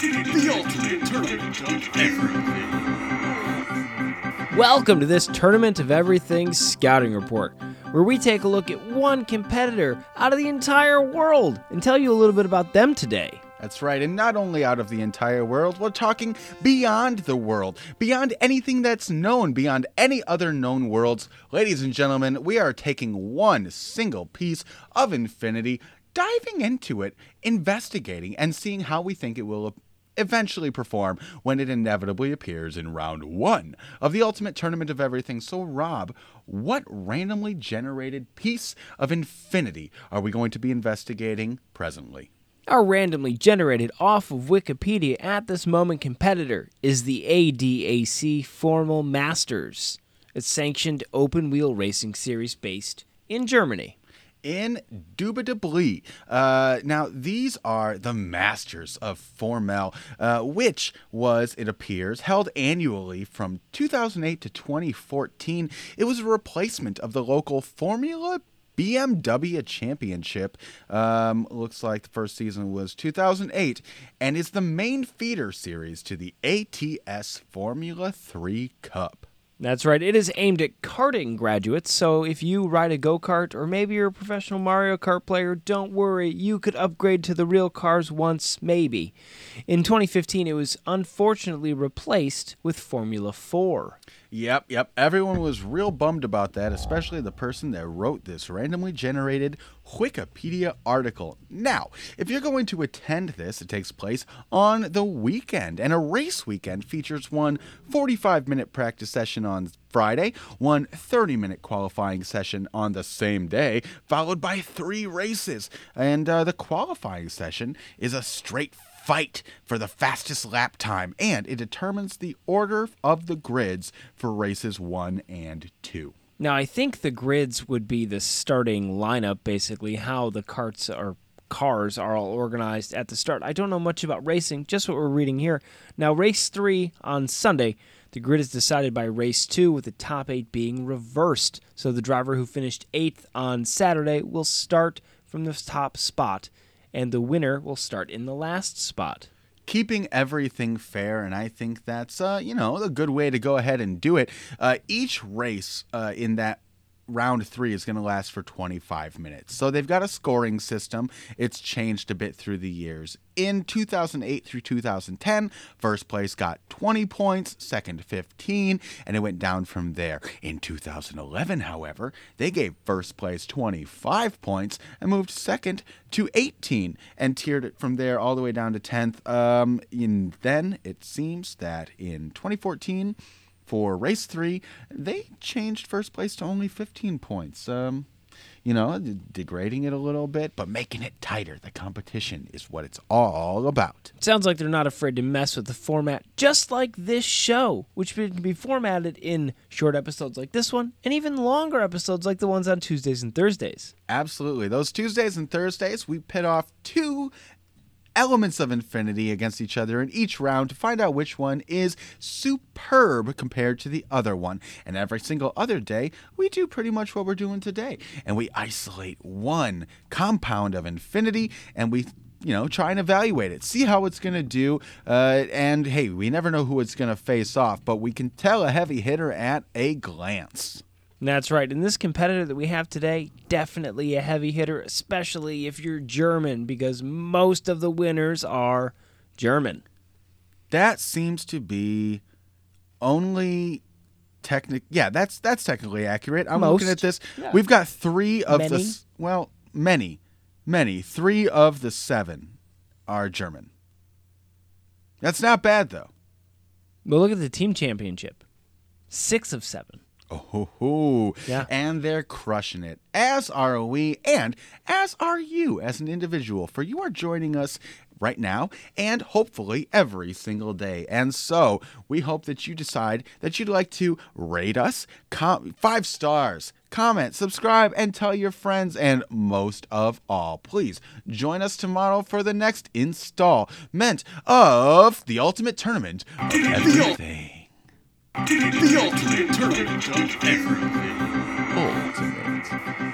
The ultimate tournament of everything. Welcome to this Tournament of Everything scouting report, where we take a look at one competitor out of the entire world and tell you a little bit about them today. That's right, and not only out of the entire world, we're talking beyond the world, beyond anything that's known, beyond any other known worlds. Ladies and gentlemen, we are taking one single piece of infinity, diving into it, investigating, and seeing how we think it will eventually perform when it inevitably appears in round one of the ultimate tournament of everything. So, Rob, what randomly generated piece of infinity are we going to be investigating presently? Our randomly generated off of Wikipedia at this moment competitor is the ADAC Formel Masters. It's sanctioned open wheel racing series based in Germany. Indubitably. Uh, now, these are the Masters of Formel, uh, which was, it appears, held annually from 2008 to 2014. It was a replacement of the local Formula BMW Championship. Um, looks like the first season was 2008 and is the main feeder series to the ATS Formula 3 Cup. That's right. It is aimed at karting graduates, so if you ride a go kart or maybe you're a professional Mario Kart player, don't worry, you could upgrade to the real cars once, maybe. In 2015, it was unfortunately replaced with Formula 4. Yep, yep. Everyone was real bummed about that, especially the person that wrote this randomly generated Wikipedia article. Now, if you're going to attend this, it takes place on the weekend, and a race weekend features one 45 minute practice session on Friday, one 30 minute qualifying session on the same day, followed by three races. And uh, the qualifying session is a straight fight for the fastest lap time, and it determines the order of the grids for races one and two. Now, I think the grids would be the starting lineup, basically, how the carts are cars are all organized at the start. I don't know much about racing, just what we're reading here. Now, race three on Sunday, the grid is decided by race two, with the top eight being reversed. So the driver who finished eighth on Saturday will start from the top spot, and the winner will start in the last spot. Keeping everything fair, and I think that's uh, you know a good way to go ahead and do it. Uh, each race uh, in that round three is going to last for 25 minutes. So they've got a scoring system. It's changed a bit through the years. In 2008 through 2010, first place got 20 points, second 15, and it went down from there. In 2011, however, they gave first place 25 points and moved second to 18 and tiered it from there all the way down to 10th. Um, and then it seems that in 2014, for race three, they changed first place to only 15 points. Um, you know, degrading it a little bit, but making it tighter. The competition is what it's all about. Sounds like they're not afraid to mess with the format, just like this show, which can be formatted in short episodes like this one, and even longer episodes like the ones on Tuesdays and Thursdays. Absolutely. Those Tuesdays and Thursdays, we pit off two elements of infinity against each other in each round to find out which one is superb compared to the other one. And every single other day, we do pretty much what we're doing today. And we isolate one compound of infinity and we you know, try and evaluate it, see how it's going to do. Uh, and hey, we never know who it's going to face off, but we can tell a heavy hitter at a glance. That's right. And this competitor that we have today, definitely a heavy hitter, especially if you're German, because most of the winners are German. That seems to be only technic. Yeah, that's that's technically accurate. I'm looking at this. Yeah. We've got three of the Many? s- well, many, many. Three of the seven are German. That's not bad though. But look at the team championship six of seven. Oh, ho, ho. Yeah. and they're crushing it. As are we, and as are you as an individual, for you are joining us right now and hopefully every single day. And so we hope that you decide that you'd like to rate us, com- five stars, comment, subscribe, and tell your friends. And most of all, please join us tomorrow for the next installment of the Ultimate Tournament of Everything. The ultimate of everything. Ultimate